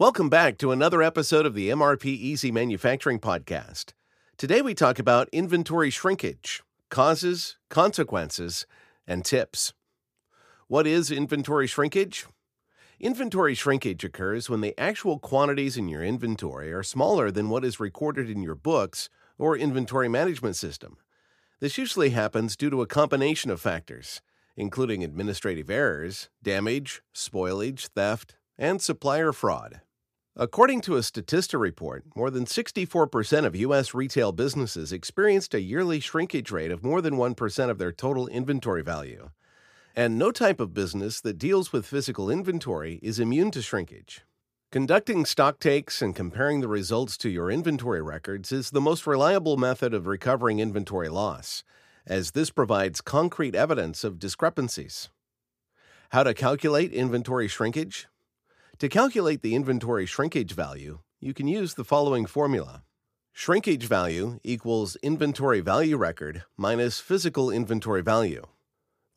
Welcome back to another episode of the MRPeasy Manufacturing Podcast. Today we talk about inventory shrinkage, causes, consequences, and tips. What is inventory shrinkage? Inventory shrinkage occurs when the actual quantities in your inventory are smaller than what is recorded in your books or inventory management system. This usually happens due to a combination of factors, including administrative errors, damage, spoilage, theft, and supplier fraud. According to a Statista report, more than 64% of U.S. retail businesses experienced a yearly shrinkage rate of more than 1% of their total inventory value. And no type of business that deals with physical inventory is immune to shrinkage. Conducting stock takes and comparing the results to your inventory records is the most reliable method of recovering inventory loss, as this provides concrete evidence of discrepancies. How to calculate inventory shrinkage? To calculate the inventory shrinkage value, you can use the following formula. Shrinkage value equals inventory value record minus physical inventory value.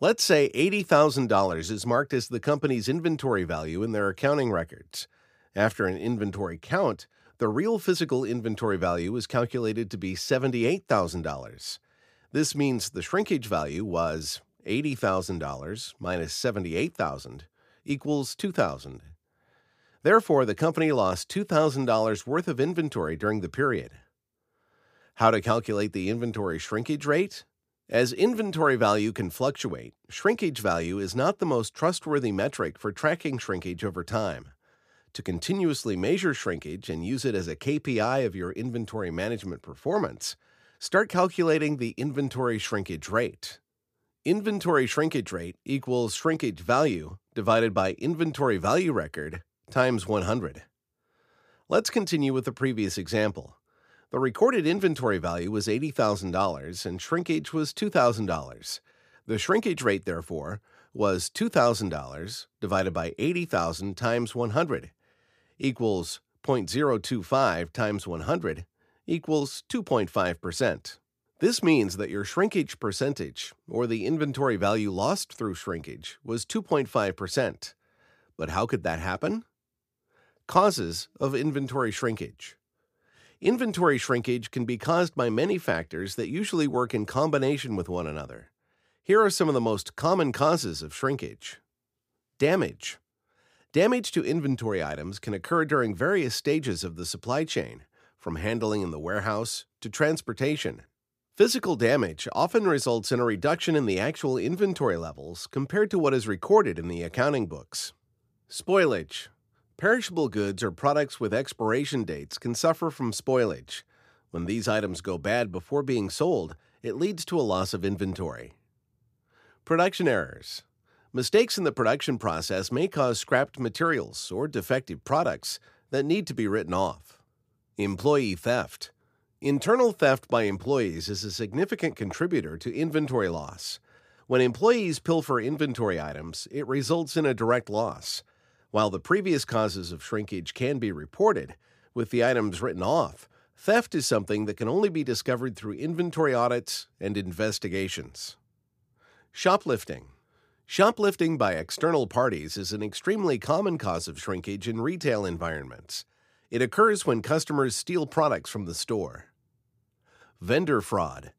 Let's say $80,000 is marked as the company's inventory value in their accounting records. After an inventory count, the real physical inventory value is calculated to be $78,000. This means the shrinkage value was $80,000 minus $78,000 equals $2,000. Therefore, the company lost $2,000 worth of inventory during the period. How to calculate the inventory shrinkage rate? As inventory value can fluctuate, shrinkage value is not the most trustworthy metric for tracking shrinkage over time. To continuously measure shrinkage and use it as a KPI of your inventory management performance, start calculating the inventory shrinkage rate. Inventory shrinkage rate equals shrinkage value divided by inventory value record times 100. Let's continue with the previous example. The recorded inventory value was $80,000 and shrinkage was $2,000. The shrinkage rate, therefore, was $2,000 divided by 80,000 times 100 equals 0.025 times 100 equals 2.5%. This means that your shrinkage percentage, or the inventory value lost through shrinkage, was 2.5%. But how could that happen? Causes of inventory shrinkage. Inventory shrinkage can be caused by many factors that usually work in combination with one another. Here are some of the most common causes of shrinkage Damage. Damage to inventory items can occur during various stages of the supply chain, from handling in the warehouse to transportation. Physical damage often results in a reduction in the actual inventory levels compared to what is recorded in the accounting books. Spoilage. Perishable goods or products with expiration dates can suffer from spoilage. When these items go bad before being sold, it leads to a loss of inventory. Production errors. Mistakes in the production process may cause scrapped materials or defective products that need to be written off. Employee theft. Internal theft by employees is a significant contributor to inventory loss. When employees pilfer inventory items, it results in a direct loss. While the previous causes of shrinkage can be reported, with the items written off, theft is something that can only be discovered through inventory audits and investigations. Shoplifting. Shoplifting by external parties is an extremely common cause of shrinkage in retail environments. It occurs when customers steal products from the store. Vendor fraud.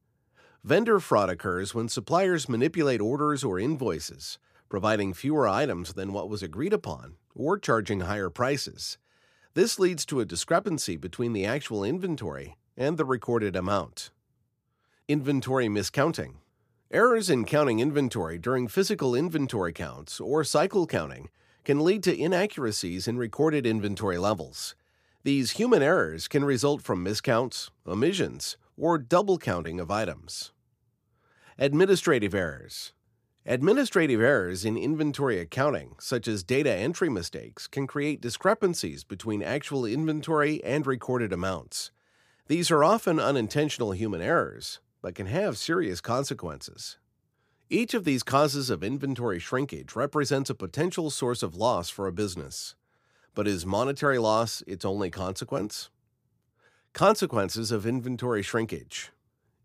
Vendor fraud occurs when suppliers manipulate orders or invoices, providing fewer items than what was agreed upon or charging higher prices. This leads to a discrepancy between the actual inventory and the recorded amount. Inventory miscounting. Errors in counting inventory during physical inventory counts or cycle counting can lead to inaccuracies in recorded inventory levels. These human errors can result from miscounts, omissions, or double counting of items. Administrative errors. Administrative errors in inventory accounting, such as data entry mistakes, can create discrepancies between actual inventory and recorded amounts. These are often unintentional human errors, but can have serious consequences. Each of these causes of inventory shrinkage represents a potential source of loss for a business. But is monetary loss its only consequence? Consequences of inventory shrinkage.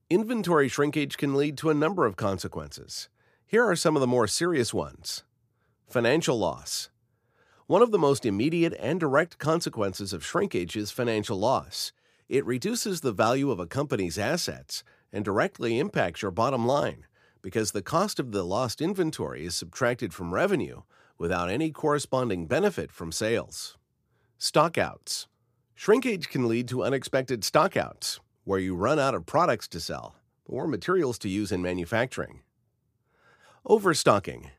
Inventory shrinkage can lead to a number of consequences. Here are some of the more serious ones financial loss. One of the most immediate and direct consequences of shrinkage is financial loss. It reduces the value of a company's assets and directly impacts your bottom line because the cost of the lost inventory is subtracted from revenue without any corresponding benefit from sales. Stockouts. Shrinkage can lead to unexpected stockouts, where you run out of products to sell or materials to use in manufacturing. Overstocking.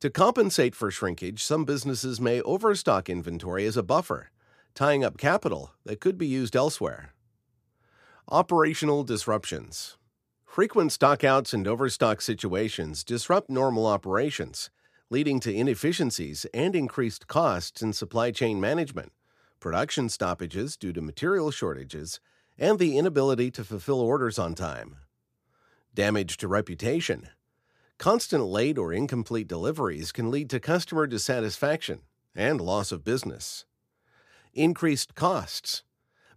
To compensate for shrinkage, some businesses may overstock inventory as a buffer, tying up capital that could be used elsewhere. Operational disruptions. Frequent stockouts and overstock situations disrupt normal operations, leading to inefficiencies and increased costs in supply chain management, production stoppages due to material shortages, and the inability to fulfill orders on time. Damage to reputation. Constant late or incomplete deliveries can lead to customer dissatisfaction and loss of business. Increased costs.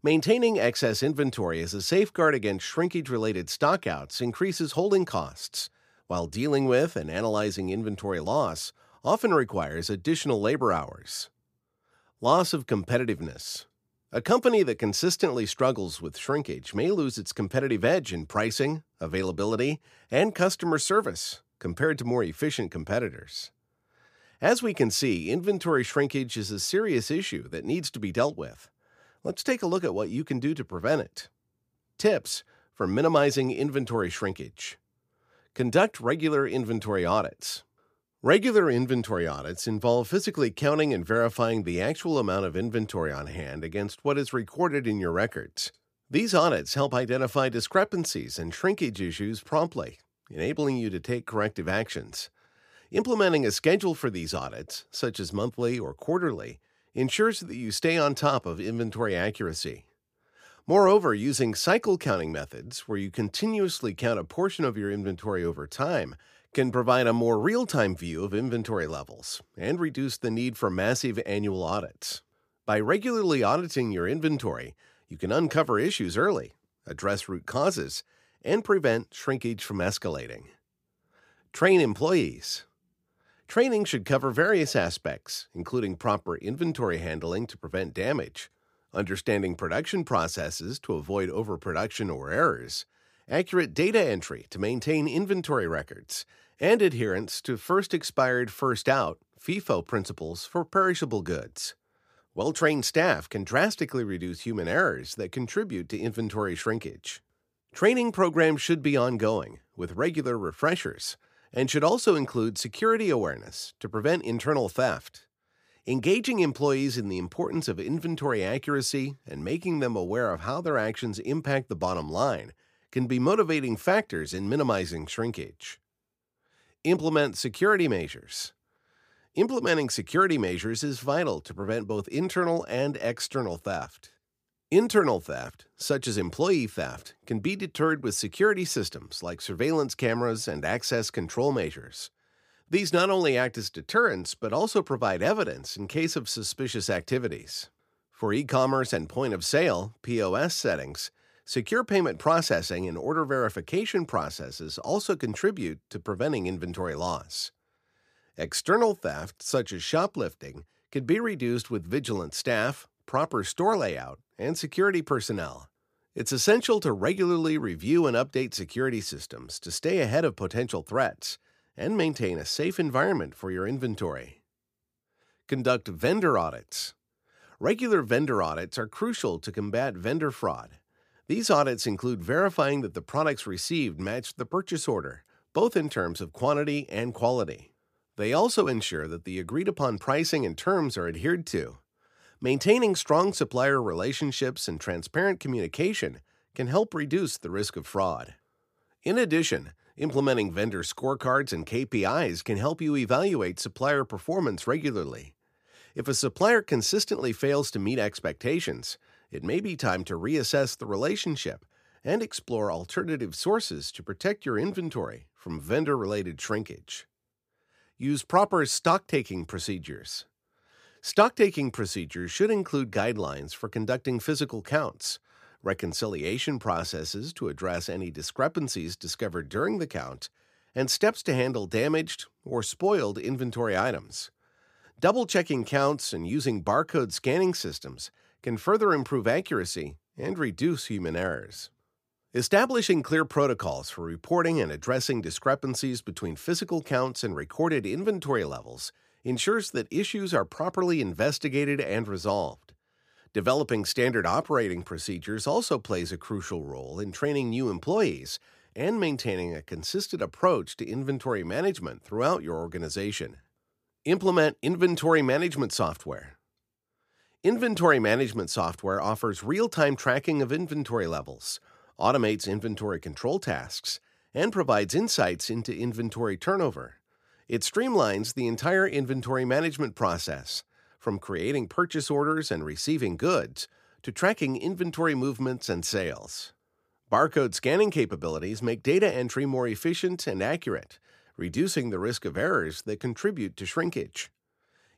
Maintaining excess inventory as a safeguard against shrinkage related stockouts increases holding costs, while dealing with and analyzing inventory loss often requires additional labor hours. Loss of competitiveness. A company that consistently struggles with shrinkage may lose its competitive edge in pricing, availability, and customer service compared to more efficient competitors. As we can see, inventory shrinkage is a serious issue that needs to be dealt with. Let's take a look at what you can do to prevent it. Tips for minimizing inventory shrinkage Conduct regular inventory audits. Regular inventory audits involve physically counting and verifying the actual amount of inventory on hand against what is recorded in your records. These audits help identify discrepancies and shrinkage issues promptly, enabling you to take corrective actions. Implementing a schedule for these audits, such as monthly or quarterly, ensures that you stay on top of inventory accuracy. Moreover, using cycle counting methods, where you continuously count a portion of your inventory over time, can provide a more real time view of inventory levels and reduce the need for massive annual audits. By regularly auditing your inventory, you can uncover issues early, address root causes, and prevent shrinkage from escalating. Train employees. Training should cover various aspects, including proper inventory handling to prevent damage, understanding production processes to avoid overproduction or errors, accurate data entry to maintain inventory records, and adherence to first expired, first out FIFO principles for perishable goods. Well trained staff can drastically reduce human errors that contribute to inventory shrinkage. Training programs should be ongoing, with regular refreshers, and should also include security awareness to prevent internal theft. Engaging employees in the importance of inventory accuracy and making them aware of how their actions impact the bottom line can be motivating factors in minimizing shrinkage. Implement security measures. Implementing security measures is vital to prevent both internal and external theft. Internal theft, such as employee theft, can be deterred with security systems like surveillance cameras and access control measures. These not only act as deterrents, but also provide evidence in case of suspicious activities. For e commerce and point of sale POS settings, Secure payment processing and order verification processes also contribute to preventing inventory loss. External theft, such as shoplifting, can be reduced with vigilant staff, proper store layout, and security personnel. It's essential to regularly review and update security systems to stay ahead of potential threats and maintain a safe environment for your inventory. Conduct vendor audits. Regular vendor audits are crucial to combat vendor fraud these audits include verifying that the products received match the purchase order, both in terms of quantity and quality. They also ensure that the agreed upon pricing and terms are adhered to. Maintaining strong supplier relationships and transparent communication can help reduce the risk of fraud. In addition, implementing vendor scorecards and KPIs can help you evaluate supplier performance regularly. If a supplier consistently fails to meet expectations, it may be time to reassess the relationship and explore alternative sources to protect your inventory from vendor related shrinkage. Use proper stock taking procedures. Stock taking procedures should include guidelines for conducting physical counts, reconciliation processes to address any discrepancies discovered during the count, and steps to handle damaged or spoiled inventory items. Double checking counts and using barcode scanning systems can further improve accuracy and reduce human errors. Establishing clear protocols for reporting and addressing discrepancies between physical counts and recorded inventory levels ensures that issues are properly investigated and resolved. Developing standard operating procedures also plays a crucial role in training new employees and maintaining a consistent approach to inventory management throughout your organization. Implement inventory management software. Inventory management software offers real time tracking of inventory levels, automates inventory control tasks, and provides insights into inventory turnover. It streamlines the entire inventory management process, from creating purchase orders and receiving goods to tracking inventory movements and sales. Barcode scanning capabilities make data entry more efficient and accurate, reducing the risk of errors that contribute to shrinkage.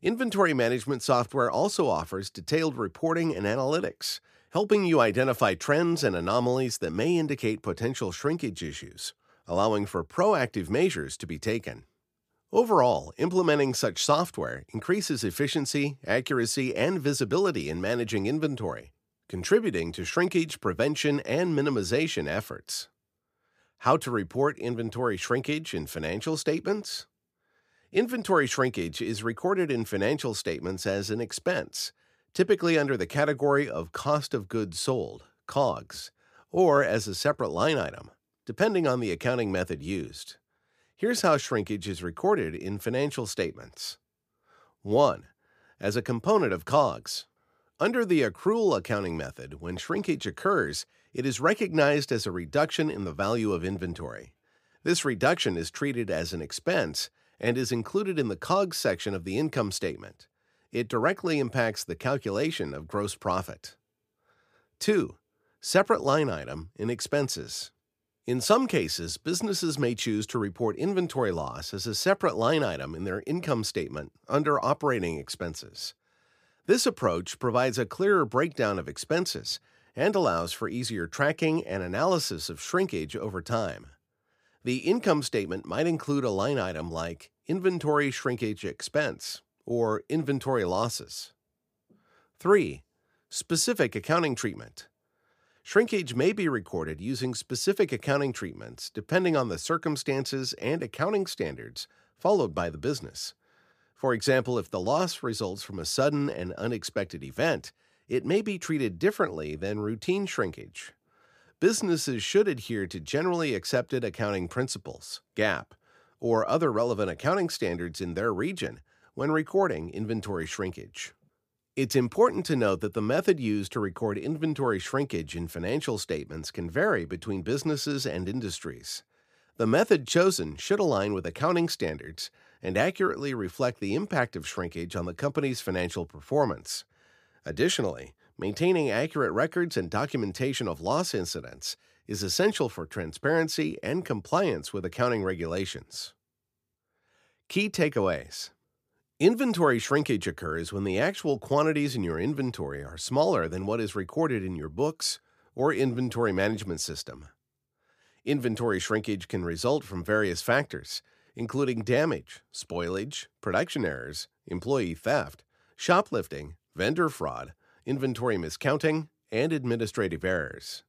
Inventory management software also offers detailed reporting and analytics, helping you identify trends and anomalies that may indicate potential shrinkage issues, allowing for proactive measures to be taken. Overall, implementing such software increases efficiency, accuracy, and visibility in managing inventory, contributing to shrinkage prevention and minimization efforts. How to report inventory shrinkage in financial statements? Inventory shrinkage is recorded in financial statements as an expense, typically under the category of cost of goods sold, COGS, or as a separate line item, depending on the accounting method used. Here's how shrinkage is recorded in financial statements 1. As a component of COGS. Under the accrual accounting method, when shrinkage occurs, it is recognized as a reduction in the value of inventory. This reduction is treated as an expense and is included in the COGS section of the income statement. It directly impacts the calculation of gross profit. 2. Separate line item in expenses. In some cases, businesses may choose to report inventory loss as a separate line item in their income statement under operating expenses. This approach provides a clearer breakdown of expenses and allows for easier tracking and analysis of shrinkage over time. The income statement might include a line item like inventory shrinkage expense or inventory losses. 3. Specific accounting treatment. Shrinkage may be recorded using specific accounting treatments depending on the circumstances and accounting standards followed by the business. For example, if the loss results from a sudden and unexpected event, it may be treated differently than routine shrinkage. Businesses should adhere to generally accepted accounting principles, GAAP, or other relevant accounting standards in their region when recording inventory shrinkage. It's important to note that the method used to record inventory shrinkage in financial statements can vary between businesses and industries. The method chosen should align with accounting standards and accurately reflect the impact of shrinkage on the company's financial performance. Additionally, maintaining accurate records and documentation of loss incidents is essential for transparency and compliance with accounting regulations. Key takeaways Inventory shrinkage occurs when the actual quantities in your inventory are smaller than what is recorded in your books or inventory management system. Inventory shrinkage can result from various factors, including damage, spoilage, production errors, employee theft, shoplifting, vendor fraud, inventory miscounting, and administrative errors.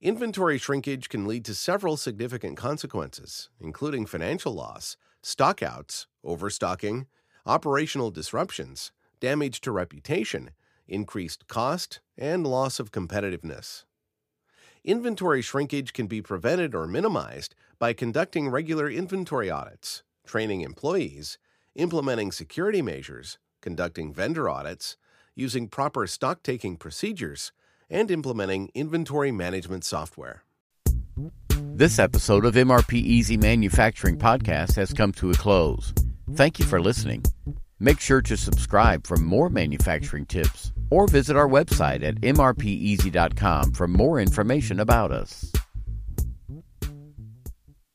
Inventory shrinkage can lead to several significant consequences, including financial loss, stockouts, overstocking, operational disruptions, damage to reputation, increased cost, and loss of competitiveness. Inventory shrinkage can be prevented or minimized by conducting regular inventory audits, training employees, implementing security measures, conducting vendor audits, using proper stock taking procedures, and implementing inventory management software. This episode of MRPeasy Manufacturing Podcast has come to a close. Thank you for listening. Make sure to subscribe for more manufacturing tips or visit our website at mrpeasy.com for more information about us.